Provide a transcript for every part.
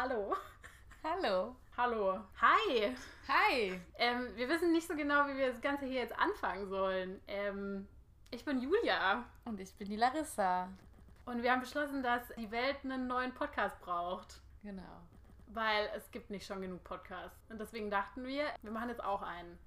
Hallo. Hallo. Hallo. Hi. Hi. Ähm, wir wissen nicht so genau, wie wir das Ganze hier jetzt anfangen sollen. Ähm, ich bin Julia Und ich bin die Larissa. und wir haben beschlossen, dass die Welt einen neuen Podcast braucht. Genau. Weil es gibt nicht schon genug Podcasts. Und deswegen dachten wir, wir machen jetzt auch einen.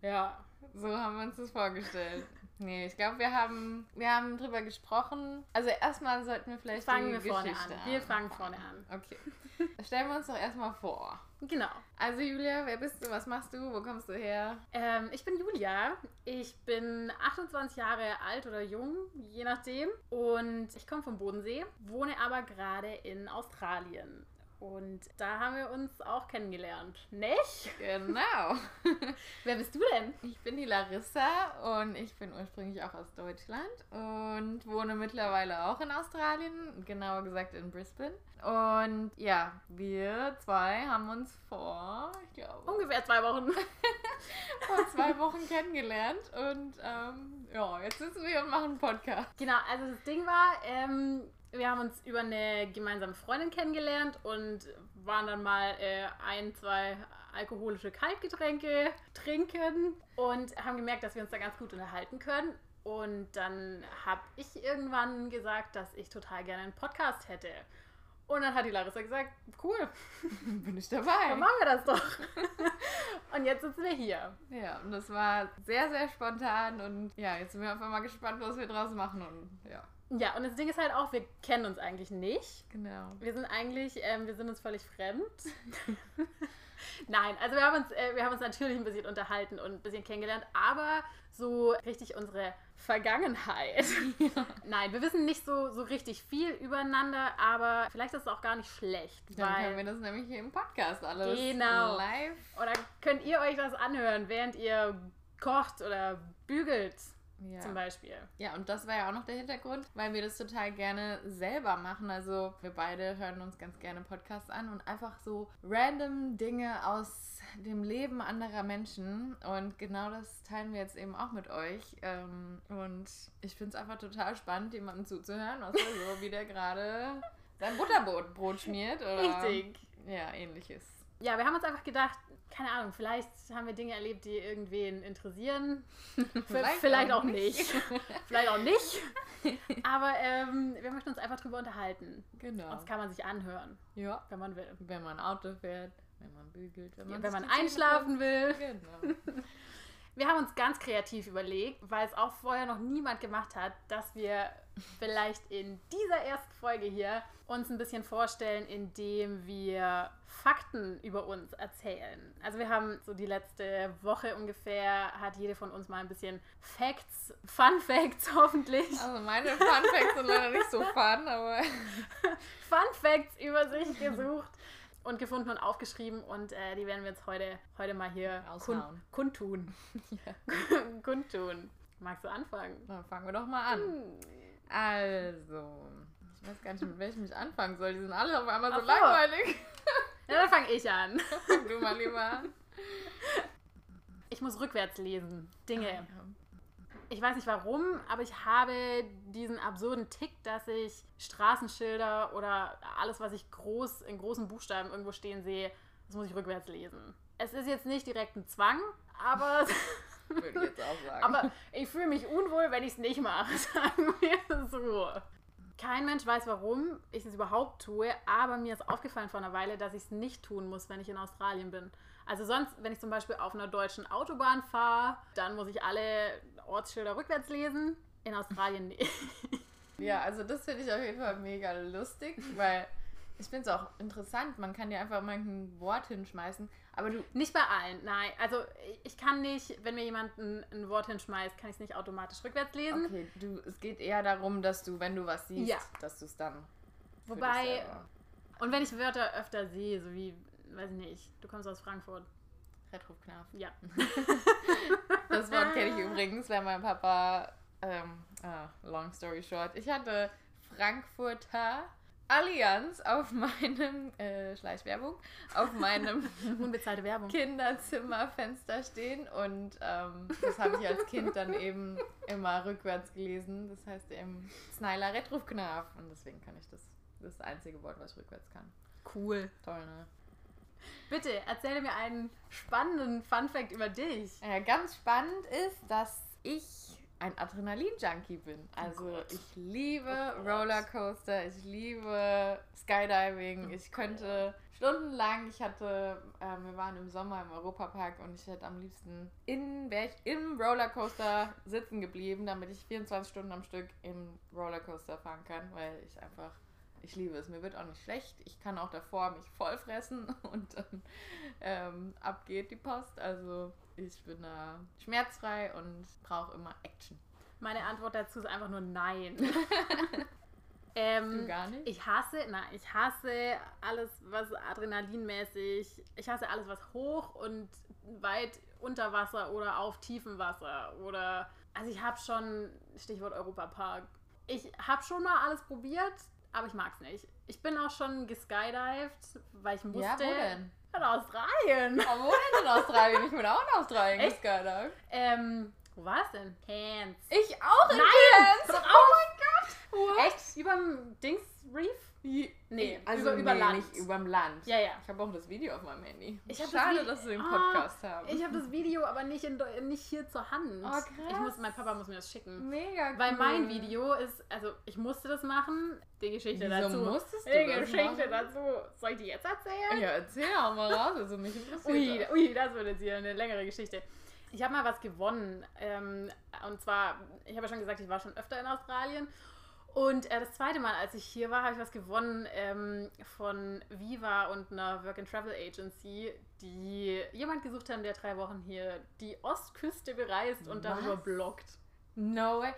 Ja. So haben wir uns das vorgestellt. Nee, ich glaube, wir haben, wir haben drüber gesprochen. Also erstmal sollten wir vielleicht Fangen die wir vorne Geschichte an. Wir fangen vorne an. Okay. Stellen wir uns doch erstmal vor. Genau. Also Julia, wer bist du? Was machst du? Wo kommst du her? Ähm, ich bin Julia. Ich bin 28 Jahre alt oder jung, je nachdem. Und ich komme vom Bodensee, wohne aber gerade in Australien. Und da haben wir uns auch kennengelernt. Nicht? Genau. Wer bist du denn? Ich bin die Larissa und ich bin ursprünglich auch aus Deutschland und wohne mittlerweile auch in Australien, genauer gesagt in Brisbane. Und ja, wir zwei haben uns vor, ich glaube, Ungefähr zwei Wochen. vor zwei Wochen kennengelernt und ähm, ja, jetzt sitzen wir und machen einen Podcast. Genau, also das Ding war, ähm, wir haben uns über eine gemeinsame Freundin kennengelernt und waren dann mal äh, ein, zwei alkoholische Kaltgetränke trinken und haben gemerkt, dass wir uns da ganz gut unterhalten können. Und dann habe ich irgendwann gesagt, dass ich total gerne einen Podcast hätte. Und dann hat die Larissa gesagt, cool, Bin ich dann dabei. machen wir das doch. und jetzt sitzen wir hier. Ja, und das war sehr, sehr spontan und ja, jetzt sind wir einfach mal gespannt, was wir draus machen und ja, Ja, und das Ding ist halt auch, wir kennen uns eigentlich nicht. genau. Wir sind eigentlich, ähm, wir sind uns völlig fremd. Nein, also wir haben, uns, äh, wir haben uns natürlich ein bisschen unterhalten und ein bisschen kennengelernt, aber so richtig unsere Vergangenheit. Nein, wir wissen nicht so, so richtig viel übereinander, aber vielleicht ist es auch gar nicht schlecht, Dann können wir weil das nämlich hier im Podcast alles Genau. live. oder könnt ihr euch das anhören, während ihr kocht oder bügelt Ja. zum Beispiel. ja, und das war ja auch noch der Hintergrund, weil wir das total gerne selber machen. Also wir beide hören uns ganz gerne Podcasts an und einfach so random Dinge aus dem Leben anderer Menschen. Und genau das teilen wir jetzt eben auch mit euch. Ähm, Und ich finde es einfach total spannend, jemandem zuzuhören, was er so wie der gerade sein Butterbrot Brot schmiert. Oder Richtig. Ja, ähnliches. Ja, wir haben uns einfach gedacht, keine Ahnung, vielleicht haben wir Dinge erlebt, die irgendwen interessieren. Vielleicht, vielleicht auch, nicht. vielleicht auch nicht. Aber ähm, wir möchten uns einfach drüber unterhalten. Genau. Das kann man sich anhören, Ja. wenn man will. Wenn man Auto fährt, wenn man bügelt, wenn man, wenn sich man einschlafen will. Genau. Wir haben uns ganz kreativ überlegt, weil es auch vorher noch niemand gemacht hat, dass wir vielleicht in dieser ersten Folge hier uns ein bisschen vorstellen, indem wir Fakten über uns erzählen. Also wir haben so die letzte Woche ungefähr, hat jede von uns mal ein bisschen Facts, Fun Facts hoffentlich, Also meine Fun Facts sind leider nicht so fun, aber Fun Facts über sich gesucht und gefunden und aufgeschrieben und äh, die werden wir jetzt heute, heute mal hier kun kundtun. ja. kundtun. Magst du anfangen? dann fangen wir doch mal an. Hm. Also, ich weiß gar nicht, mit welchem ich anfangen soll. Die sind alle auf einmal so so. langweilig. Ja, dann fange ich an. Fang du mal lieber an. Ich muss rückwärts lesen. Dinge. Ja. Ich weiß nicht warum, aber ich habe diesen absurden Tick, dass ich Straßenschilder oder alles, was ich groß in großen Buchstaben irgendwo stehen sehe, das muss ich rückwärts lesen. Es ist jetzt nicht direkt ein Zwang, aber, Würde ich jetzt auch sagen. aber ich fühle mich unwohl, wenn ich es nicht mache. Sagen wir so. Kein Mensch weiß, warum ich es überhaupt tue, aber mir ist aufgefallen vor einer Weile, dass ich es nicht tun muss, wenn ich in Australien bin. Also sonst, wenn ich zum Beispiel auf einer deutschen Autobahn fahre, dann muss ich alle Ortsschilder rückwärts lesen. In Australien nicht. Ja, also das finde ich auf jeden Fall mega lustig, weil ich finde es auch interessant. Man kann ja einfach mal ein Wort hinschmeißen, aber du. Nicht bei allen, nein. Also ich kann nicht, wenn mir jemand ein, ein Wort hinschmeißt, kann ich es nicht automatisch rückwärts lesen. Okay, du, es geht eher darum, dass du, wenn du was siehst, Ja. dass du es dann. Wobei, und wenn ich Wörter öfter sehe, so wie, weiß ich nicht, du kommst aus Frankfurt. Retroknarf. Ja. Das Wort kenne ich übrigens, weil mein Papa, ähm, ah, long story short, ich hatte Frankfurter Allianz auf meinem, äh, Schleichwerbung, auf meinem Unbezahlte Werbung. Kinderzimmerfenster stehen und ähm, das habe ich als Kind dann eben immer rückwärts gelesen. Das heißt eben Snyla Retrofknaf und deswegen kann ich das, das ist das einzige Wort, was ich rückwärts kann. Cool. Toll, ne? Bitte, erzähle mir einen spannenden Fun-Fact über dich. Ja, ganz spannend ist, dass ich ein Adrenalin-Junkie bin. Also Gott. ich liebe Oh. Rollercoaster, ich liebe Skydiving. Ich könnte stundenlang, ich hatte, ähm, wir waren im Sommer im Europapark und ich hätte am liebsten in, wäre ich im Rollercoaster sitzen geblieben, damit ich 24 Stunden am Stück im Rollercoaster fahren kann, weil ich einfach, ich liebe es. Mir wird auch nicht schlecht. Ich kann auch davor mich voll fressen und dann ähm, ab geht die Post. Also ich bin da schmerzfrei und brauche immer Action. Meine Antwort dazu ist einfach nur nein. Du ähm, gar nicht? ich hasse, na, ich hasse alles, was adrenalinmäßig, ich hasse alles, was hoch und weit unter Wasser oder auf tiefem Wasser oder, also ich habe schon, Stichwort Europapark, ich habe schon mal alles probiert, aber ich mag's nicht. Ich bin auch schon geskydived, weil ich musste. Ja, wo denn? In Australien. Oh, wo denn in Australien? Ich bin auch in Australien Echt? geskydived. Ähm, wo war's denn? Cairns. Ich auch in Nein! Cairns. Oh mein Gott! What? Echt? Überm Dings Reef? Nee, also über, über nee, Land. nicht überm Land. Ja, ja. Ich habe auch das Video auf meinem Handy. Ich das Schade, Vi- dass wir den Ah, Podcast haben. Ich habe das Video aber nicht, in, nicht hier zur Hand. Oh, krass. Ich muss, mein Papa muss mir das schicken. Mega cool. Weil mein Video ist, also ich musste das machen. Die Geschichte Wieso dazu. musstest du die das Geschichte machen? dazu. Soll ich die jetzt erzählen? Ja, erzähl auch mal raus. Also mich interessiert Ui, das. ui, das wird jetzt hier eine längere Geschichte. Ich habe mal was gewonnen. Ähm, und zwar, ich habe ja schon gesagt, ich war schon öfter in Australien. Und äh, das zweite Mal, als ich hier war, habe ich was gewonnen ähm, von Viva und einer Work-and-Travel Agency, die jemand gesucht haben, der drei Wochen hier die Ostküste bereist und darüber Was? bloggt. No way.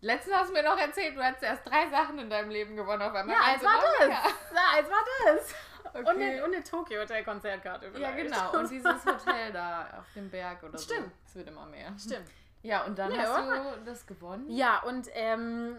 Letztens hast du mir noch erzählt, du hättest erst drei Sachen in deinem Leben gewonnen auf einmal. Ja, eins war das. Ja, eins war das. Okay. Und eine, und eine Tokyo Hotel Konzertkarte ja, genau. Und dieses Hotel da auf dem Berg oder Stimmt. so. Es wird immer mehr. Stimmt. Ja, und dann Nee, hast oder? du das gewonnen? Ja, und ähm,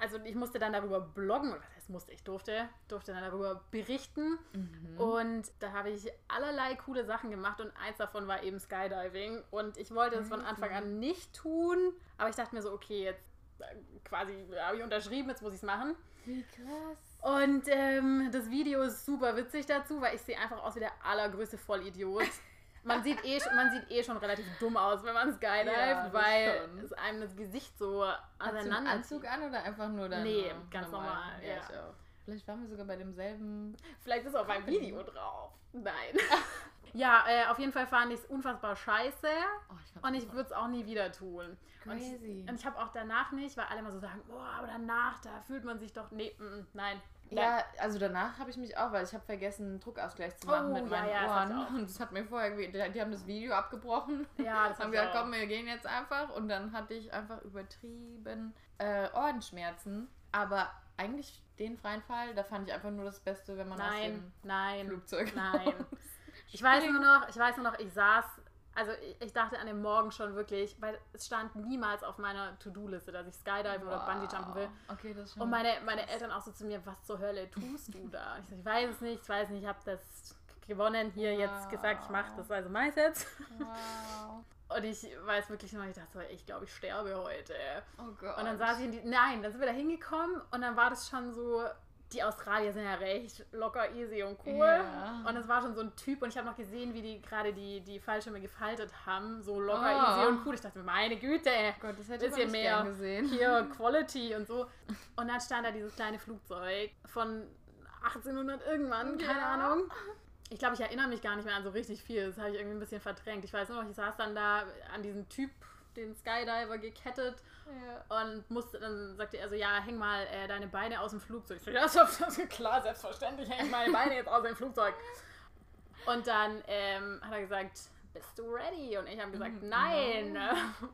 also ich musste dann darüber bloggen, oder was heißt musste, ich durfte, durfte dann darüber berichten. Mhm. Und da habe ich allerlei coole Sachen gemacht und eins davon war eben Skydiving. Und ich wollte es von Crazy. Anfang an nicht tun, aber ich dachte mir so, okay, jetzt äh, quasi habe ich unterschrieben, jetzt muss ich es machen. Wie krass. Und ähm, das Video ist super witzig dazu, weil ich sehe einfach aus wie der allergrößte Vollidiot. Man sieht, eh, schon- man sieht eh schon relativ dumm aus, wenn man skydive, Ja, weil es einem das Gesicht so Hast du einen auseinander Anzug an oder einfach nur dein Nee, ganz normal, ja. ich auch. Vielleicht waren wir sogar bei demselben. Vielleicht ist auf meinem Video drauf. Nein. ja, äh, auf jeden Fall fand ich es unfassbar scheiße Oh, ich und ich würde es auch nie wieder tun. Und ich, Crazy. und ich habe auch danach nicht, weil alle immer so sagen, boah, aber danach, da fühlt man sich doch, nee, mm, mm, nein. Ja, also danach habe ich mich auch, weil ich habe vergessen, einen Druckausgleich zu machen Oh, mit ja, meinen ja, das ich Ohren. auch. Und das hat mir vorher die, die haben das Video abgebrochen. Ja, das haben gesagt, auch. komm, wir gehen jetzt einfach. Und dann hatte ich einfach übertrieben äh, Ohrenschmerzen. Aber eigentlich den freien Fall, da fand ich einfach nur das Beste, wenn man aus Nein, dem nein, Flugzeug nein. raus Ich weiß nur noch, ich weiß nur noch, ich saß, also ich, dachte an dem Morgen schon wirklich, weil es stand niemals auf meiner To-Do-Liste, dass ich Skydiven oder Bungee jumpen will. Okay, das schon Und meine, meine Eltern auch so zu mir, was zur Hölle tust du da? Ich, so, ich weiß es nicht, ich weiß nicht, ich habe das gewonnen, hier jetzt gesagt, ich mache das, also mach jetzt. Wow. Und ich weiß wirklich noch, ich dachte so, ich glaube, ich sterbe heute. Oh Gott. Und dann saß ich in die, nein, dann sind wir da hingekommen und dann war das schon so, die Australier sind ja recht locker, easy und cool. Ja. Und es war schon so ein Typ und ich habe noch gesehen, wie die gerade die, die Fallschirme gefaltet haben, so locker, Oh. easy und cool. Ich dachte mir, meine Güte, Oh Gott, das hätte ich bisschen nicht mehr gesehen. hier Quality und so. Und dann stand da dieses kleine Flugzeug von 1800 irgendwann, keine Ja. Ahnung. Ich glaube, ich erinnere mich gar nicht mehr an so richtig viel. Das habe ich irgendwie ein bisschen verdrängt. Ich weiß nur noch, ich saß dann da an diesem Typ, den Skydiver, gekettet Ja. und musste, dann sagte er so, ja, häng mal äh, deine Beine aus dem Flugzeug. Ich so, ja, das ist klar, selbstverständlich hänge ich meine Beine jetzt aus dem Flugzeug. Und dann ähm, hat er gesagt, bist du ready? Und ich habe gesagt, Mhm. nein.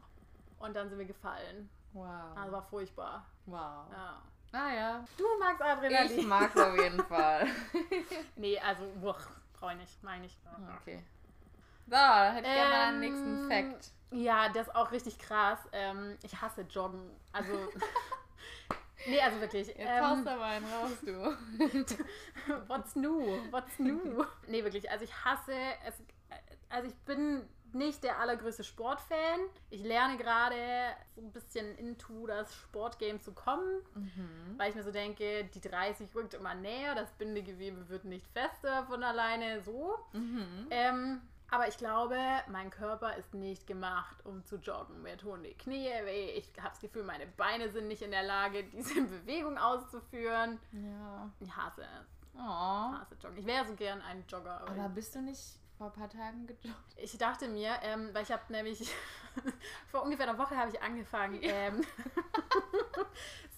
Und dann sind wir gefallen. Wow. Also war furchtbar. wow. Ja. Naja. Du magst Adrenalin. Ich mag es auf jeden Fall. Nee, also, wuch, brauche ich nicht, meine ich. Okay. So, dann hätte ich gerne mal einen Ähm, nächsten Fact. Ja, das ist auch richtig krass. Ähm, ich hasse Joggen. Also. nee, also wirklich. Jetzt ähm, haust aber einen raus, du. What's new? What's new? nee, wirklich. Also ich hasse es. Also ich bin nicht der allergrößte Sportfan. Ich lerne gerade so ein bisschen into das Sportgame zu kommen, Mhm. weil ich mir so denke, die 30 rückt immer näher, das Bindegewebe wird nicht fester von alleine, so. Mhm. Ähm, aber ich glaube, mein Körper ist nicht gemacht, um zu joggen. Mir tun die Knie weh. Ich habe das Gefühl, meine Beine sind nicht in der Lage, diese Bewegung auszuführen. Ja. Ich hasse es. Oh. Hasse Joggen. Ich wäre so gern ein Jogger. Aber Aber bist du nicht vor ein paar Tagen gejoggt? ich dachte mir, ähm, weil ich habe nämlich vor ungefähr einer Woche habe ich angefangen, ähm,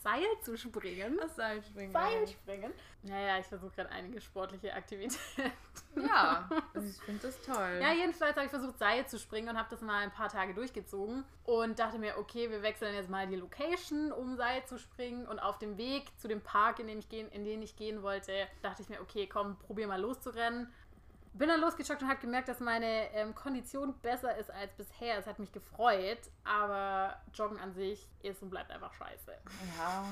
Seil zu springen. Das Seilspringen. Seilspringen. Naja, ich versuche gerade einige sportliche Aktivitäten. Ja, also ich finde das toll. Ja, jedenfalls habe ich versucht, Seil zu springen und habe das mal ein paar Tage durchgezogen und dachte mir, okay, wir wechseln jetzt mal die Location, um Seil zu springen. Und auf dem Weg zu dem Park, in den ich gehen, in den ich gehen wollte, dachte ich mir, okay, komm, probier mal loszurennen. Bin dann losgejoggt und habe gemerkt, dass meine ähm, Kondition besser ist als bisher. Es hat mich gefreut, aber Joggen an sich ist und bleibt einfach scheiße. Ja.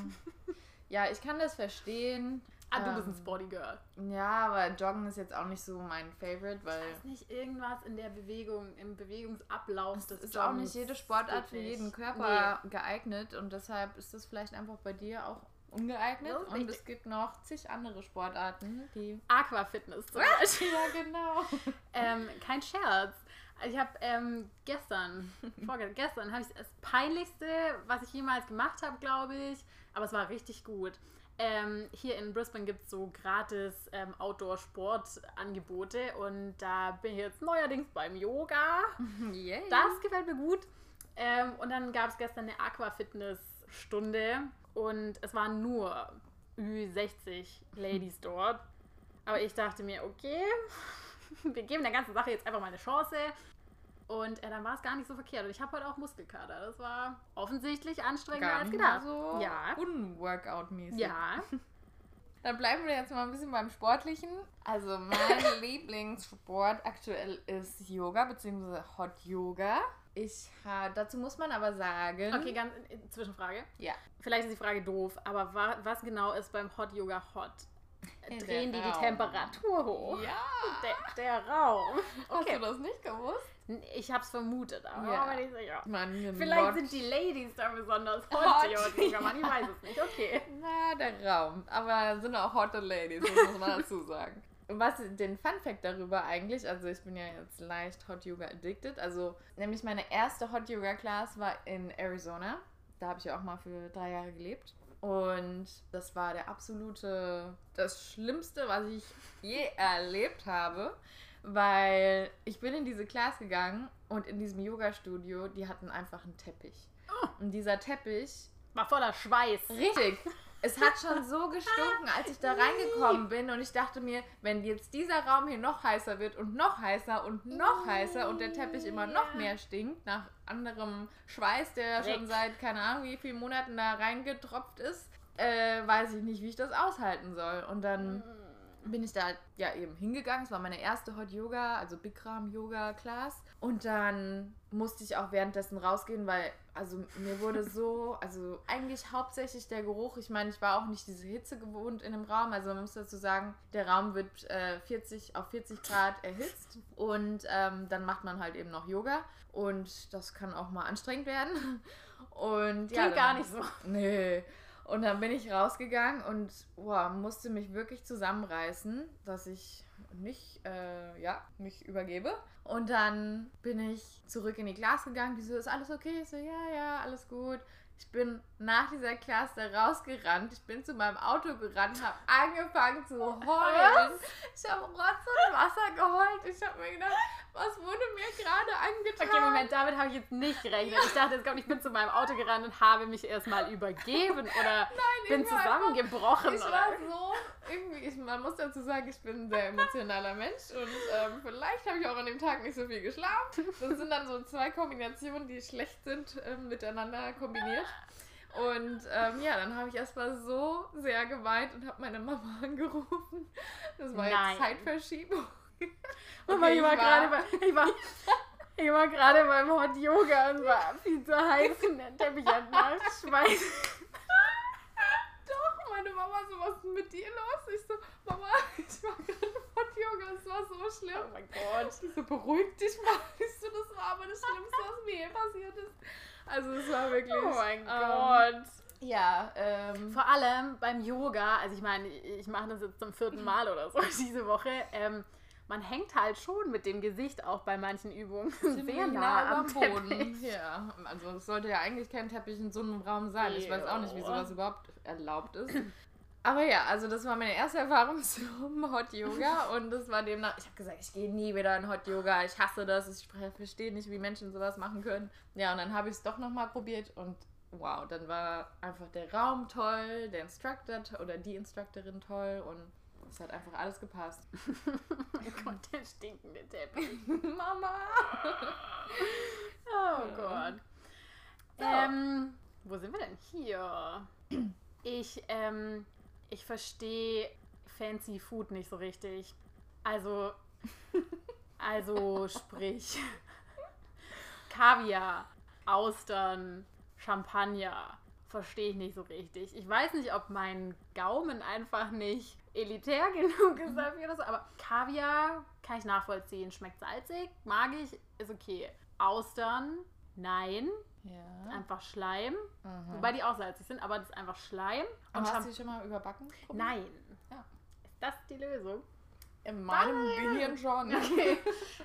Ja, ich kann das verstehen. Ah, du bist ein Ähm, Sporty Girl. Ja, aber Joggen ist jetzt auch nicht so mein Favorite, weil Ist nicht irgendwas in der Bewegung, im Bewegungsablauf es des ist auch nicht jede Sportart für jeden Körper geeignet und deshalb ist das vielleicht einfach bei dir auch ungeeignet. Ist Und es gibt noch zig andere Sportarten, die. Aquafitness zum Beispiel. Ja, genau. ähm, kein Scherz. Ich habe ähm, gestern, vorgestern, habe ich das Peinlichste, was ich jemals gemacht habe, glaube ich. Aber es war richtig gut. Ähm, hier in Brisbane gibt es so gratis ähm, Outdoor-Sport-Angebote und da bin ich jetzt neuerdings beim Yoga. Yay. Das gefällt mir gut. Ähm, und dann gab es gestern eine Aquafitness-Stunde und es waren nur Ü60 Ladies dort. Aber ich dachte mir, okay, wir geben der ganzen Sache jetzt einfach mal eine Chance. Und äh, dann war es gar nicht so verkehrt. Und ich habe heute auch Muskelkater. Das war offensichtlich anstrengender Gar als gedacht. so Ja. unworkout-mäßig. Ja. Dann bleiben wir jetzt mal ein bisschen beim Sportlichen. Also mein Lieblingssport aktuell ist Yoga bzw. Hot Yoga. Ich dazu muss man aber sagen. Okay, ganz äh, Zwischenfrage. Ja. Vielleicht ist die Frage doof, aber wa was genau ist beim Hot Yoga hot? Der Drehen die die. Temperatur hoch? Ja. Der, der Raum. Hast Okay. du das nicht gewusst? Ich hab's vermutet, aber Ja. war nicht sicher. Man, Vielleicht sind die Ladies da besonders hot, Hot, Yoga machen. Ich weiß es nicht. Okay. Na, der Raum. Aber sind auch hotte Ladies, muss man dazu sagen. Was den Fun Fact darüber eigentlich, also ich bin ja jetzt leicht Hot Yoga addicted. Also, nämlich meine erste Hot Yoga Class war in Arizona. Da habe ich ja auch mal für drei Jahre gelebt. Und das war der absolute, das Schlimmste, was ich je erlebt habe. Weil ich bin in diese Class gegangen und in diesem Yoga-Studio, die hatten einfach einen Teppich. Und dieser Teppich War voller Schweiß. Richtig. Es hat schon so gestunken, als ich da reingekommen bin und ich dachte mir, wenn jetzt dieser Raum hier noch heißer wird und noch heißer und noch heißer und der Teppich immer noch mehr stinkt, nach anderem Schweiß, der Dreck. schon seit keine Ahnung wie vielen Monaten da reingetropft ist, äh, weiß ich nicht, wie ich das aushalten soll. Und dann bin ich da ja eben hingegangen. Es war meine erste Hot Yoga, also Bikram Yoga Class. Und dann musste ich auch währenddessen rausgehen, weil also mir wurde so, also eigentlich hauptsächlich der Geruch. Ich meine, ich war auch nicht diese Hitze gewohnt in dem Raum. Also man muss dazu sagen, der Raum wird äh, 40 auf 40 Grad erhitzt und ähm, dann macht man halt eben noch Yoga und das kann auch mal anstrengend werden. Und ja, Klingt dann- gar nicht so. Nee. Und dann bin ich rausgegangen und boah, musste mich wirklich zusammenreißen, dass ich nicht, äh, ja, mich übergebe. Und dann bin ich zurück in die Class gegangen. Die so, ist alles okay? Ich so, ja, ja, alles gut. Ich bin nach dieser Class da rausgerannt. Ich bin zu meinem Auto gerannt, habe angefangen zu heulen. Ich habe Rotz und Wasser geheult. Ich habe mir gedacht, was wurde mir gerade angetan? Okay, Moment, damit habe ich jetzt nicht gerechnet. Ich dachte jetzt, glaub, ich bin zu meinem Auto gerannt und habe mich erstmal übergeben oder ich bin zusammengebrochen. Ich oder? war so, irgendwie, ich, man muss dazu sagen, ich bin ein sehr emotionaler Mensch und ähm, vielleicht habe ich auch an dem Tag nicht so viel geschlafen. Das sind dann so zwei Kombinationen, die schlecht sind, ähm, miteinander kombiniert. Und ähm, ja, dann habe ich erstmal so sehr geweint und habe meine Mama angerufen. Das war Nein. jetzt Zeitverschiebung. Mama, Okay, ich war ich gerade bei, ich war, ich war gerade beim Hot Yoga und war viel zu heiß und der Teppich hat nach Schweiß. Doch, meine Mama so, was ist mit dir los? Ich so, Mama, ich war gerade Hot Yoga, es war so schlimm. Oh mein Gott. Die so, beruhig dich mal. Ich so, das war war aber das Schlimmste, was mir je passiert ist. Also es war wirklich. Oh mein ähm, Gott. Ja, ähm. Vor allem beim Yoga, also ich meine, ich mache das jetzt zum vierten Mal oder so diese Woche. Ähm, man hängt halt schon mit dem Gesicht auch bei manchen Übungen sehr nah am Boden. Teppich. Ja, also es sollte ja eigentlich kein Teppich in so einem Raum sein. Ich weiß auch nicht, wie Jo. sowas überhaupt erlaubt ist. Aber ja, also das war meine erste Erfahrung zum Hot Yoga und das war demnach, ich habe gesagt, ich gehe nie wieder in Hot Yoga, ich hasse das, ich verstehe nicht, wie Menschen sowas machen können. Ja, und dann habe ich es doch nochmal probiert und wow, dann war einfach der Raum toll, der Instructor to- oder die Instructorin toll und es hat einfach alles gepasst. Oh Gott, der stinkende Teppich. Mama! Oh. Gott. So. Ähm, wo sind wir denn hier? Ich, ähm, ich verstehe Fancy Food nicht so richtig. Also, also sprich Kaviar, Austern, Champagner. Verstehe ich nicht so richtig. Ich weiß nicht, ob mein Gaumen einfach nicht elitär genug ist dafür so, aber Kaviar kann ich nachvollziehen. Schmeckt salzig, mag ich, ist okay. Austern, nein, Ja. einfach Schleim. Mhm. Wobei die auch salzig sind, aber das ist einfach Schleim. Und Und hast du die schon mal überbacken? probiert? Nein. Ja. Ist das die Lösung? In meinem Gehirn schon. Okay.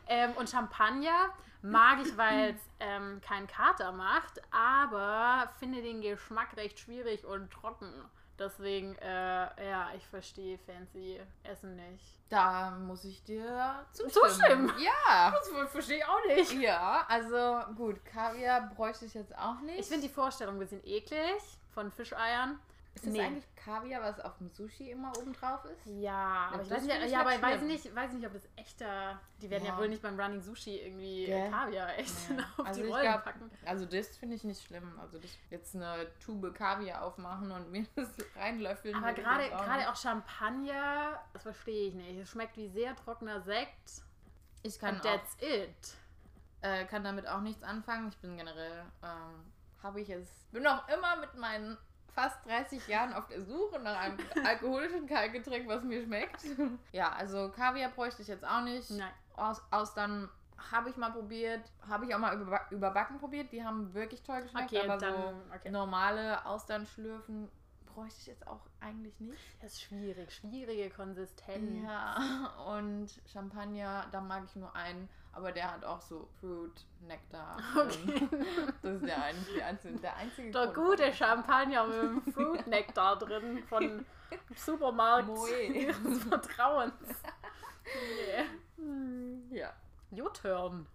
ähm, und Champagner mag ich, weil es ähm, keinen Kater macht, aber finde den Geschmack recht schwierig und trocken. Deswegen, äh, ja, ich verstehe fancy Essen nicht. Da muss ich dir zustimmen. Zustimmen? Ja. Das verstehe ich auch nicht. Ja, also gut, Kaviar bräuchte ich jetzt auch nicht. Ich finde die Vorstellung ein bisschen eklig von Fischeiern. Ist das Nee. eigentlich Kaviar, was auf dem Sushi immer oben drauf ist? Ja, aber ich das weiß nicht, ja, aber halt ich weiß nicht, weiß nicht, ob das echter. Die werden ja, Ja. wohl nicht beim Running Sushi irgendwie Gell? Kaviar echt Ja. auf Also die Rollen glaub, packen. Also das finde ich nicht schlimm. Also das jetzt eine Tube Kaviar aufmachen und mir das reinlöffeln. Aber gerade auch gerade auch Champagner, das verstehe ich nicht. Es schmeckt wie sehr trockener Sekt. ich kann auch, that's it. äh, kann damit auch nichts anfangen. Ich bin generell ähm, habe ich es bin auch immer mit meinen fast 30 Jahren auf der Suche nach einem alkoholischen Kaltgetränk, was mir schmeckt. ja, also Kaviar bräuchte ich jetzt auch nicht. Nein. Aus, Austern habe ich mal probiert, habe ich auch mal über, überbacken probiert. Die haben wirklich toll geschmeckt, Okay, aber dann. so Okay. normale Austern schlürfen bräuchte ich jetzt auch eigentlich nicht. Das ist schwierig. Schwierige Konsistenz. Ja, und Champagner, da mag ich nur einen, aber der hat auch so Fruit, Nektar. Okay. drin. Das ist der, ein, der einzige, der einzige Der Grund, gute Champagner mit dem Fruit Nektar drin von Supermarkt ihres Vertrauens. nee. Ja. U-Turn.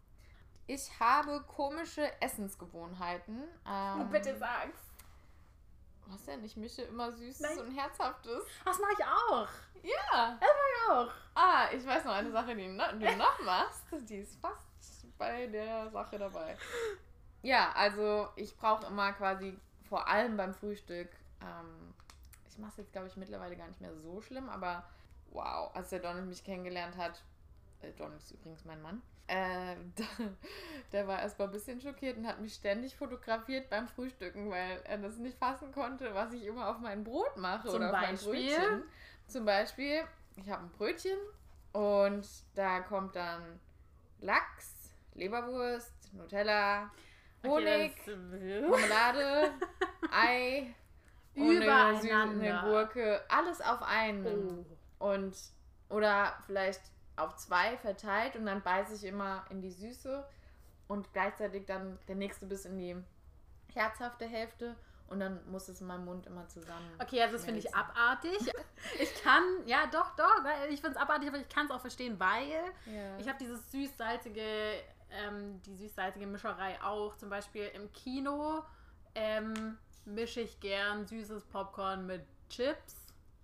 Ich habe komische Essensgewohnheiten. Ähm, Oh, bitte sag's. Was denn? Ich mische immer Süßes Nein. und Herzhaftes. Das mache ich auch. Ja. Ich auch. Ah, ich weiß noch eine Sache, die no- du noch machst. Die ist fast bei der Sache dabei. Ja, also ich brauche immer quasi, vor allem beim Frühstück, ähm, ich mache es jetzt, glaube ich, mittlerweile gar nicht mehr so schlimm, aber wow, als der Donald mich kennengelernt hat, äh, Donald ist übrigens mein Mann, äh, da, der war erstmal ein bisschen schockiert und hat mich ständig fotografiert beim Frühstücken, weil er das nicht fassen konnte, was ich immer auf mein Brot mache Zum oder auf mein Beispiel? Brötchen. Zum Beispiel, ich habe ein Brötchen und da kommt dann Lachs, Leberwurst, Nutella, Honig, Okay, Marmelade, Ei eine, eine. Gurke. Alles auf einen. Oh. Und oder vielleicht auf zwei verteilt und dann beiße ich immer in die Süße und gleichzeitig dann der nächste bis in die herzhafte Hälfte und dann muss es in meinem Mund immer zusammen. Okay, also das finde ich abartig. Ich kann, ja doch, doch, ich finde es abartig, aber ich kann es auch verstehen, weil Ja. ich habe dieses süß-salzige, ähm, die süß-salzige Mischerei auch. Zum Beispiel im Kino ähm, mische ich gern süßes Popcorn mit Chips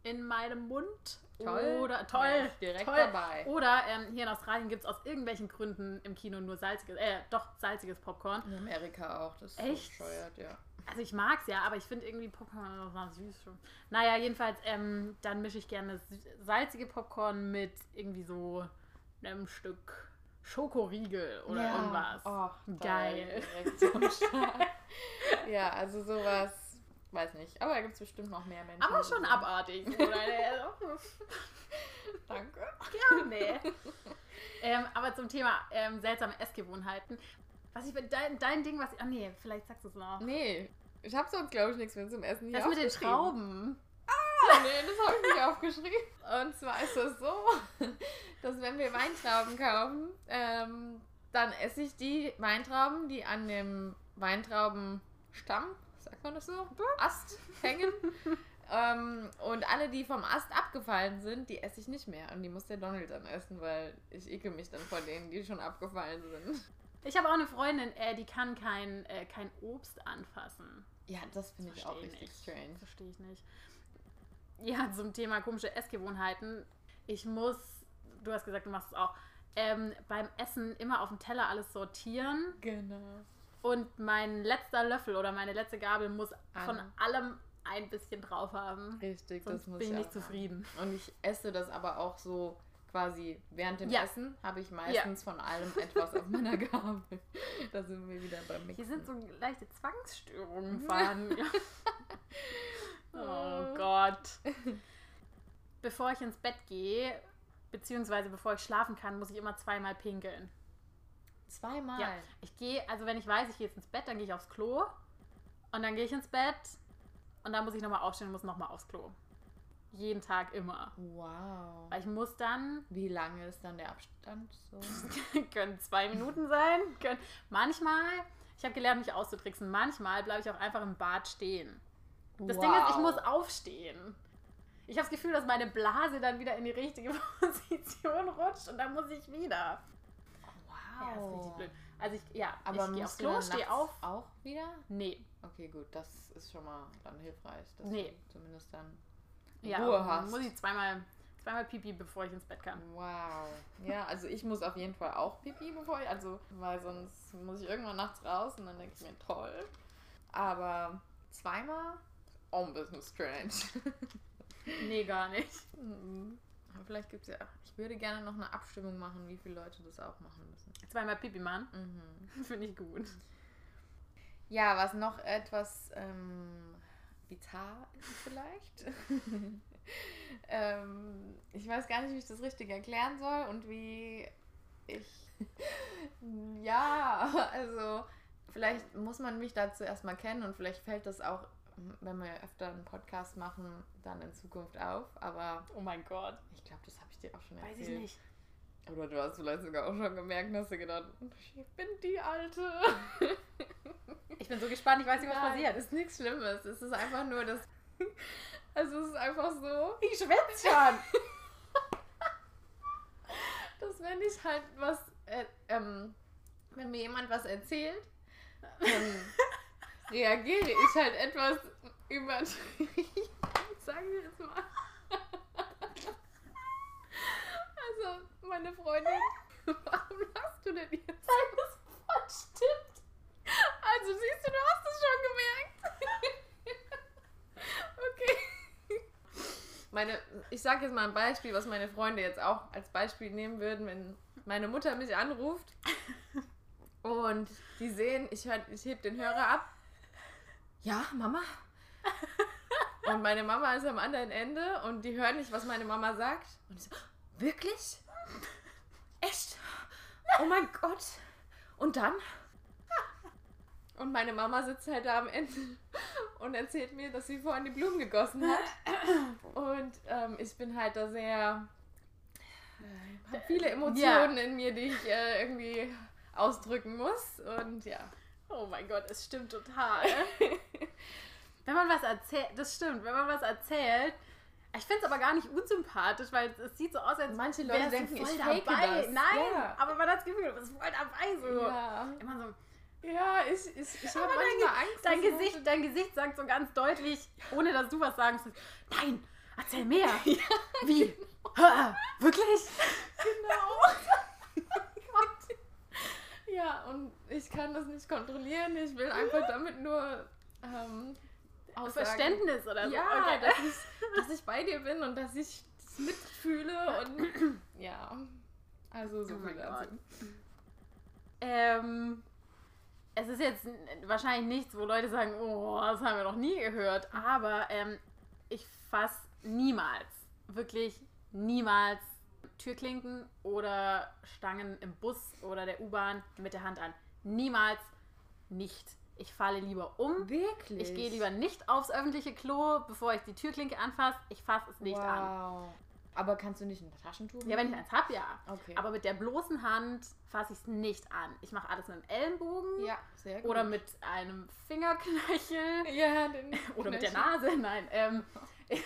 in meinem Mund. Toll. Oder toll. direkt toll. dabei. Oder ähm, hier in Australien gibt es aus irgendwelchen Gründen im Kino nur salziges, äh, doch salziges Popcorn. In Amerika auch, das ist Echt? so bescheuert, ja. Also ich mag's ja, aber ich finde irgendwie Popcorn war süß schon. Naja, jedenfalls, ähm, dann mische ich gerne salzige Popcorn mit irgendwie so einem Stück Schokoriegel oder ja. irgendwas. Oh, Geil. Start. ja, also sowas, weiß nicht. Aber da gibt es bestimmt noch mehr Menschen. aber schon abartig. Oder? Danke. Gerne. ähm, aber zum Thema ähm, seltsame Essgewohnheiten. Was ich dein, dein Ding, was. Ah nee, vielleicht sagst du es noch. Nee, ich habe sonst, glaube ich, nichts mehr zum Essen hier Das mit den aufgeschrieben. Trauben. Nee, das habe ich nicht aufgeschrieben. Und zwar ist das so, dass wenn wir Weintrauben kaufen, ähm, dann esse ich die Weintrauben, die an dem Weintraubenstamm, sagt man das so, Ast hängen. ähm, und alle, die vom Ast abgefallen sind, die esse ich nicht mehr. Und die muss der Donald dann essen, weil ich ekel mich dann vor denen, die schon abgefallen sind. Ich habe auch eine Freundin, äh, die kann kein, äh, kein Obst anfassen. Ja, das finde ich auch richtig nicht. strange. Verstehe ich nicht. Ja, zum Thema komische Essgewohnheiten. Ich muss, du hast gesagt, du machst es auch, ähm, beim Essen immer auf dem Teller alles sortieren. Genau. Und mein letzter Löffel oder meine letzte Gabel muss von Alle. allem ein bisschen drauf haben. Richtig, Sonst das muss bin ich ich nicht zufrieden. Und ich esse das aber auch so quasi während dem Ja. Essen habe ich meistens von allem etwas auf meiner Gabel. Da sind wir wieder beim Mixen. Hier sind so leichte Zwangsstörungen vorhanden. oh Gott. Bevor ich ins Bett gehe, beziehungsweise bevor ich schlafen kann, muss ich immer zweimal pinkeln. Zweimal. Ja. Ich gehe, also wenn ich weiß, ich gehe jetzt ins Bett, dann gehe ich aufs Klo. Und dann gehe ich ins Bett. Und dann muss ich nochmal aufstehen und muss nochmal aufs Klo. Jeden Tag immer. Wow. Weil ich muss dann, Wie lange ist dann der Abstand so? können zwei Minuten sein, können, manchmal, ich habe gelernt, mich auszutricksen, manchmal bleibe ich auch einfach im Bad stehen. Das Ding ist, ich muss aufstehen. Ich habe das Gefühl, dass meine Blase dann wieder in die richtige Position rutscht und dann muss ich wieder. Wow. Ja, ist richtig blöd. Also ich, ja, Aber ich gehe aufs Klo, stehe auf. auch wieder? Nee, Okay, gut, das ist schon mal dann hilfreich, dass Nee. du zumindest dann ja, Ruhe hast. muss ich zweimal, zweimal pipi, bevor ich ins Bett kann. Wow. Ja, also ich muss auf jeden Fall auch pipi, bevor ich, also, weil sonst muss ich irgendwann nachts raus und dann denke ich mir, toll. Aber zweimal auch ein bisschen strange. Nee, gar nicht. Aber vielleicht gibt es ja, ich würde gerne noch eine Abstimmung machen, wie viele Leute das auch machen müssen. Zweimal pipi, Mann. Mhm. Finde ich gut. Ja, was noch etwas ähm, bizarr ist vielleicht. ähm, ich weiß gar nicht, wie ich das richtig erklären soll und wie ich. ja, also vielleicht muss man mich dazu erstmal kennen und vielleicht fällt das auch, wenn wir öfter einen Podcast machen, dann in Zukunft auf. Aber Oh mein Gott. ich glaube, das habe ich dir auch schon Weiß erzählt. ich nicht. Oder du hast vielleicht sogar auch schon gemerkt und hast dir gedacht, ich bin die Alte. Ich bin so gespannt, ich weiß nicht, was Nein, passiert. ist nichts Schlimmes. Es ist einfach nur das. Also es ist einfach so, Ich schwitze schon. dass wenn ich halt was, äh, ähm, wenn mir jemand was erzählt, dann reagiere ich halt etwas übertrieben. Sagen wir jetzt mal. Also, meine Freundin, warum lachst du denn jetzt? Weil das voll stimmt. Also siehst du, du hast es schon gemerkt. okay. Meine, ich sage jetzt mal ein Beispiel, was meine Freunde jetzt auch als Beispiel nehmen würden, wenn meine Mutter mich anruft und die sehen, ich, hör, ich heb den Hörer ab. Ja, Mama. Und meine Mama ist am anderen Ende und die hören nicht, was meine Mama sagt. Und ich so, wirklich? Echt? Oh mein Gott. Und dann? Und meine Mama sitzt halt da am Ende und erzählt mir, dass sie vorhin die Blumen gegossen hat. Und ähm, ich bin halt da sehr. Äh, hab viele Emotionen in mir, die ich äh, irgendwie ausdrücken muss. Und ja. Oh mein Gott, es stimmt total. wenn man was erzählt, das stimmt, wenn man was erzählt. Ich finde es aber gar nicht unsympathisch, weil es sieht so aus, als Manche Leute denken, voll ich fake dabei. das. Nein, Ja. aber man hat das Gefühl, du bist voll dabei. So. Ja, Immer so. ja ich, ich, ich habe Aber dein, manchmal Angst. dein, Gesicht, dein Gesicht sagt so ganz deutlich, ohne dass du was sagen sollst, nein, erzähl mehr. Wie? Ha, wirklich? Genau. Ja, und ich kann das nicht kontrollieren. Ich will einfach damit nur ähm, aussagen, Verständnis oder so. Ja, Okay. dass, ich, dass ich bei dir bin und dass ich das mitfühle und ja. Also so Oh viel dazu. Ähm, es ist jetzt wahrscheinlich nichts, wo Leute sagen, oh, das haben wir noch nie gehört. Aber ähm, ich fasse niemals, wirklich niemals Türklinken oder Stangen im Bus oder der U-Bahn mit der Hand an. niemals nicht. Ich falle lieber um. Wirklich? Ich gehe lieber nicht aufs öffentliche Klo, bevor ich die Türklinke anfasse. Ich fasse es nicht wow. an. Aber kannst du nicht ein Taschentuch? Ja, wenn ich eins habe, ja. Okay. Aber mit der bloßen Hand fasse ich es nicht an. Ich mache alles mit dem Ellenbogen ja, sehr gut. oder mit einem Fingerknöchel ja, den oder mit der Knöchel. Nase. Nein. Ähm,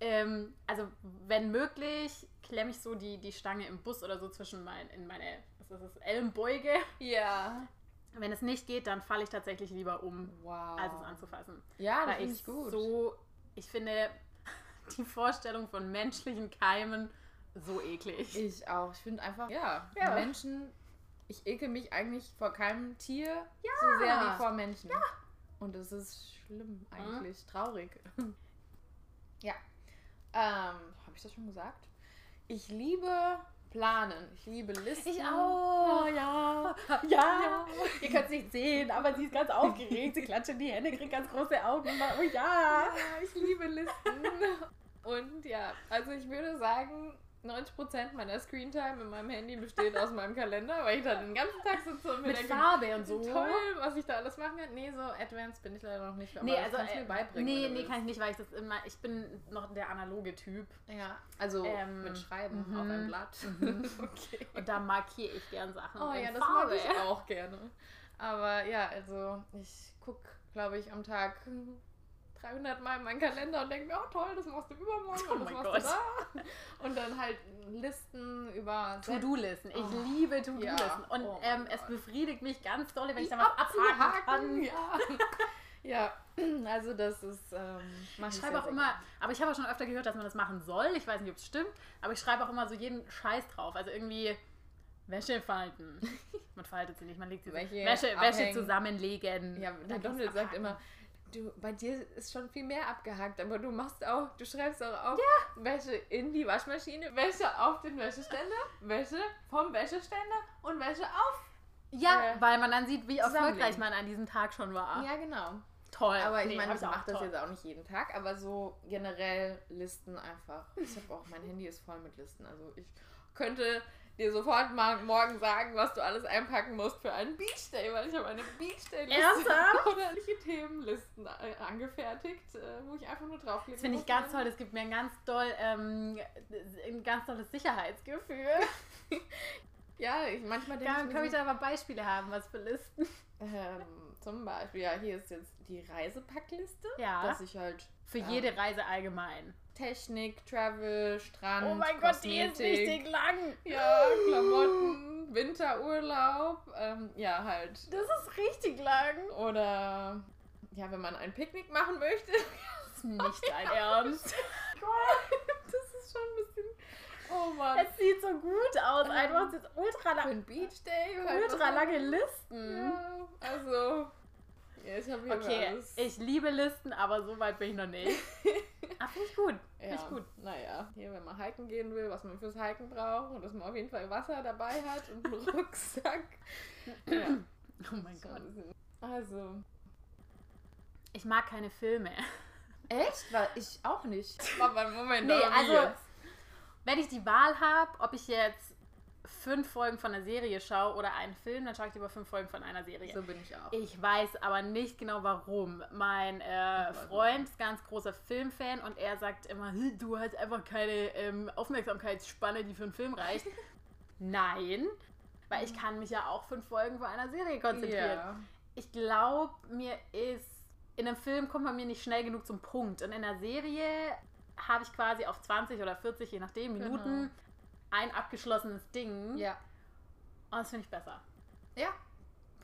ähm, also wenn möglich, klemme ich so die, die Stange im Bus oder so zwischen mein, in meine was ist das, Ellenbeuge. Ja. Wenn es nicht geht, dann falle ich tatsächlich lieber um, Wow. als es anzufassen. Ja, das finde ich gut. so, ich finde die Vorstellung von menschlichen Keimen so eklig. Ich auch. Ich finde einfach, ja, Ja. Menschen, ich ekel mich eigentlich vor keinem Tier so sehr wie vor Menschen. Ja. Und es ist schlimm eigentlich, traurig. ja. Ähm, habe ich das schon gesagt? Ich liebe Planen. Ich liebe Listen. Ich auch. Oh, ja. Ja, ihr könnt es nicht sehen, aber sie ist ganz aufgeregt. Sie klatscht in die Hände, kriegt ganz große Augen. Oh ja. Ja, ich liebe Listen. Und ja, also ich würde sagen, 90% meiner Screentime in meinem Handy besteht aus meinem Kalender, weil ich da den ganzen Tag sitze und mir Mit denke, Farbe und so. toll, was ich da alles machen kann. Nee, so advanced bin ich leider noch nicht. Aber Nee, also kannst du äh, mir beibringen. nee, nee, kann ich nicht, weil ich das immer, ich bin noch der analoge Typ Ja, also Ähm, mit Schreiben mhm, auf ein Blatt. okay. und da markiere ich gern Sachen. Oh ja, das Farbe. mag ich auch gerne. Aber ja, also ich gucke, glaube ich, am Tag 300 Mal in meinen Kalender und denke mir, oh toll, das machst du übermorgen Oh und das machst du da. Und dann halt Listen über To-Do-Listen. Ich Oh, liebe To-Do-Listen. ja. Und Oh ähm, es Gott. befriedigt mich ganz doll, wenn ich Die da was abhaken kann. Ja. ja, also das ist. Ähm, Ich schreibe auch immer, gerne. aber ich habe auch schon öfter gehört, dass man das machen soll. Ich weiß nicht, ob es stimmt, aber ich schreibe auch immer so jeden Scheiß drauf. Also irgendwie Wäsche falten. Man faltet sie nicht, man legt sie. Welche Wäsche, Wäsche zusammenlegen. Ja, der Donald sagt abhaken. immer, du, bei dir ist schon viel mehr abgehakt, aber du machst auch, du schreibst auch auf Wäsche in die Waschmaschine, Wäsche auf den Wäscheständer, Wäsche vom Wäscheständer und Wäsche auf. Ja, äh, weil man dann sieht, wie erfolgreich man an diesem Tag schon war. Ja, genau. Toll. Aber ich Nee, meine, ich mache das toll. jetzt auch nicht jeden Tag, aber so generell Listen einfach. Ich habe auch, mein Handy ist voll mit Listen. Also ich könnte dir sofort morgen sagen, was du alles einpacken musst für einen Beach Day, weil ich habe eine Beach Day Liste oder Themenlisten äh, angefertigt, äh, wo ich einfach nur draufklicke. Das finde ich ganz toll. Das gibt mir ein ganz doll, ähm, ein ganz tolles Sicherheitsgefühl. Ja, ich manchmal denke Kann, ich kann ich da mal Beispiele haben, was für Listen? ähm, zum Beispiel, ja, hier ist jetzt die Reisepackliste, Ja. dass ich halt Für jede Reise allgemein. Technik, Travel, Strand, Oh mein Gott, die ist Kosmetik, richtig lang. Ja, Klamotten, Winterurlaub, ähm, ja, halt. Das ist richtig lang. Oder ja, wenn man ein Picknick machen möchte. Das ist nicht dein Ernst. das ist schon ein bisschen. Oh Mann. Es sieht so gut aus. Einfach es ist ultra Für lang. ein Beach Day. halt Ultra man- lange Listen. Ja, also. Ja, ich habe Okay, alles. ich liebe Listen, aber so weit bin ich noch nicht. Ah, finde ich gut. Finde ja, ich gut. Naja, hier, wenn man hiken gehen will, was man fürs Hiken braucht und dass man auf jeden Fall Wasser dabei hat und einen Rucksack. ja, Oh mein Gott. Also. Ich mag keine Filme. Echt? Weil ich auch nicht. Aber Moment, Nee, aber also, wenn ich die Wahl habe, ob ich jetzt fünf Folgen von einer Serie schaue oder einen Film, dann schaue ich lieber fünf Folgen von einer Serie. So bin ich auch. Ich weiß aber nicht genau warum. Mein äh, Freund ist ganz großer Filmfan und er sagt immer, "Hm, du hast einfach keine ähm, Aufmerksamkeitsspanne, die für einen Film reicht. Nein, weil ich kann mich ja auch fünf Folgen vor einer Serie konzentrieren. Ja. Ich glaube, mir ist, in einem Film kommt man mir nicht schnell genug zum Punkt. Und in einer Serie habe ich quasi auf 20 oder 40, je nachdem, Genau. Ein abgeschlossenes Ding. ja. Und das finde ich besser. Ja.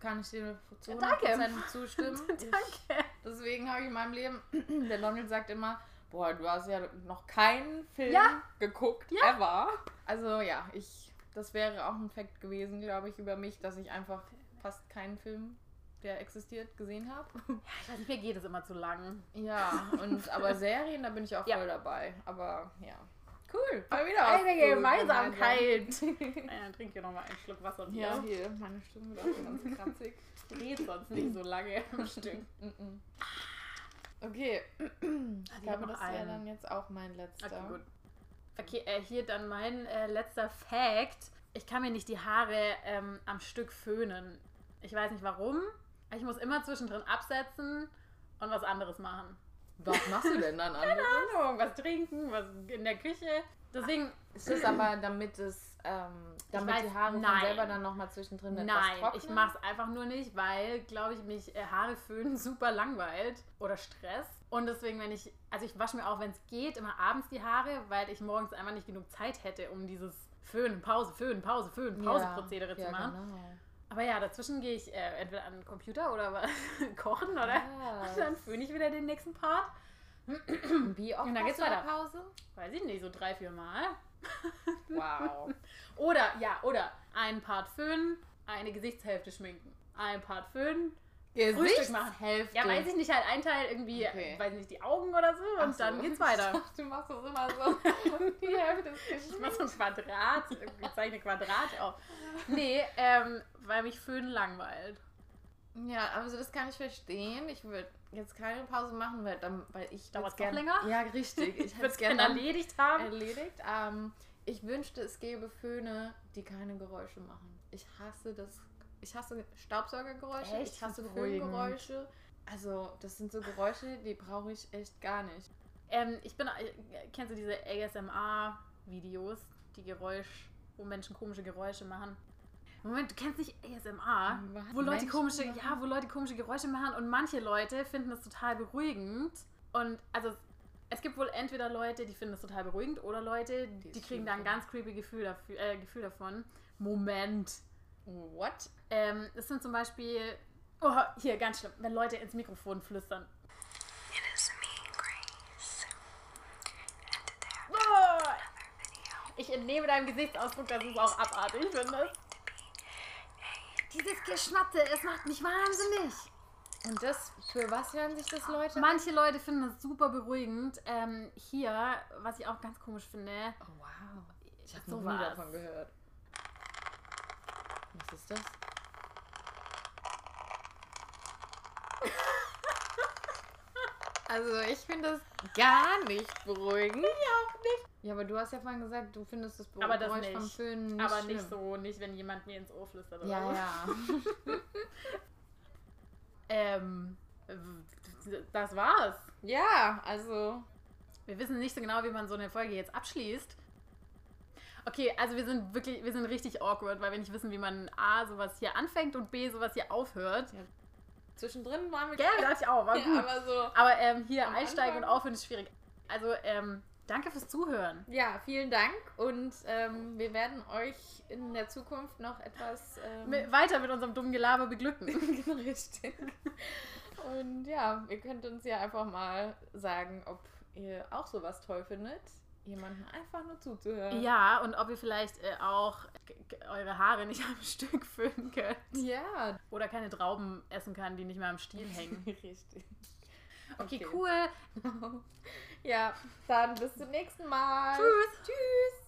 Kann ich dir zu Ja, 100% danke. zustimmen. Danke. deswegen habe ich in meinem Leben, der Donald sagt immer, boah, du hast ja noch keinen Film Ja. geguckt, Ja. ever. Also ja, ich, das wäre auch ein Fakt gewesen, glaube ich, über mich, dass ich einfach fast keinen Film, der existiert, gesehen habe. Ja, ich weiß nicht, mir geht es immer zu lang. Ja, und aber Serien, da bin ich auch Ja. voll dabei. Aber ja. Cool. Mal wieder Eine Gemeinsamkeit. gemeinsam. Ja, dann trink hier nochmal einen Schluck Wasser. und Ja, Bier. hier, meine Stimme wird auch ganz kratzig. Dreht sonst nicht so lange am Stück. Mhm. Okay. Ich glaube, das wäre dann jetzt auch mein letzter. Okay, gut. Okay, äh, hier dann mein äh, letzter Fact. Ich kann mir nicht die Haare ähm, am Stück föhnen. Ich weiß nicht warum. Ich muss immer zwischendrin absetzen und was anderes machen. Was machst du denn dann Keine anderes? Ahnung, was trinken, was in der Küche. Deswegen, Ist das aber, damit es, ähm, damit weiß- die Haare nein. von selber dann nochmal zwischendrin etwas nein, ich mache es einfach nur nicht, weil, glaube ich, mich äh, Haare föhnen super langweilt oder Stress. Und deswegen, wenn ich, also ich wasche mir auch, wenn es geht, immer abends die Haare, weil ich morgens einfach nicht genug Zeit hätte, um dieses Föhnen, Pause, Föhnen, Pause, Föhnen, Pause-Prozedere ja, zu machen. Genau. Aber ja, dazwischen gehe ich äh, entweder an den Computer oder was- kochen oder Ah. dann föhne ich wieder den nächsten Part. Wie oft Und dann geht's weiter. Pause? Weiß ich nicht, so drei, vier Mal. Wow. Oder, ja, oder ein Part föhnen, eine Gesichtshälfte schminken. Ein Part föhnen. Frühstück machen. Gesichtshälfte. Ja, weiß ich nicht, halt ein Teil irgendwie, Okay. weiß nicht, die Augen oder so und so. dann geht's weiter. Dachte, Du machst das immer so. die Hälfte ist Ich mach so ein Quadrat, ich zeichne Quadrate auf. Nee, ähm, weil mich Föhnen langweilt. Ja, also das kann ich verstehen. Ich würde jetzt keine Pause machen, weil, dann, weil ich noch gern- länger? Ja, richtig. Ich würde es gerne erledigt haben. erledigt. Ähm, ich wünschte, es gäbe Föhne, die keine Geräusche machen. Ich hasse das. Ich hasse Staubsaugergeräusche. Echt? Ich hasse. Föhngeräusche. Also, das sind so Geräusche, die brauche ich echt gar nicht. Ähm, ich bin, äh, kennst du diese ASMR-Videos, die Geräusch, wo Menschen komische Geräusche machen? Moment, du kennst nicht ASMR, wo Leute komische, ja, wo Leute komische Geräusche machen und manche Leute finden das total beruhigend und also es gibt wohl entweder Leute, die finden das total beruhigend oder Leute, die, Die kriegen da ein ganz creepy Gefühl, dafür, äh, Gefühl davon. Moment. What? Ähm, das sind zum Beispiel, oh, hier, ganz schlimm, wenn Leute ins Mikrofon flüstern. It is me, Grace. And I'm Oh, another video ich entnehme deinem Gesichtsausdruck, dass es auch abartig findest. Dieses Geschnatte, es macht mich wahnsinnig. Und das, für was hören sich das Leute? Manche Leute finden das super beruhigend. Ähm, hier, was ich auch ganz komisch finde, Oh, wow. Ich habe So noch nie davon gehört. Was ist das? Also ich finde das gar nicht beruhigend. Ich auch nicht. Ja, aber du hast ja vorhin gesagt, du findest das Aber das Geräusch vom nicht. Föhnen nicht aber schlimm. nicht so, nicht wenn jemand mir ins Ohr flüstert oder Ja, so. ja. Ähm, das war's. ja, also Wir wissen nicht so genau, wie man so eine Folge jetzt abschließt. Okay, also wir sind wirklich, wir sind richtig awkward, weil wir nicht wissen, wie man A, sowas hier anfängt und B, sowas hier aufhört. zwischendrin waren wir Gell, dachte ich auch, war ja, gut. aber so. Aber ähm, hier einsteigen und Anfang- aufhören ist schwierig. Also, ähm, danke fürs Zuhören. Ja, vielen Dank und ähm, wir werden euch in der Zukunft noch etwas ähm, Mi- Weiter mit unserem dummen Gelaber beglücken. Richtig. Und ja, ihr könnt uns ja einfach mal sagen, ob ihr auch sowas toll findet, jemanden einfach nur zuzuhören. ja, und ob ihr vielleicht äh, auch eure Haare nicht am Stück föhnen könnt. Ja. Oder keine Trauben essen kann, die nicht mehr am Stiel hängen. Richtig. Okay, Okay. cool. Ja, dann bis zum nächsten Mal. Tschüss. Tschüss.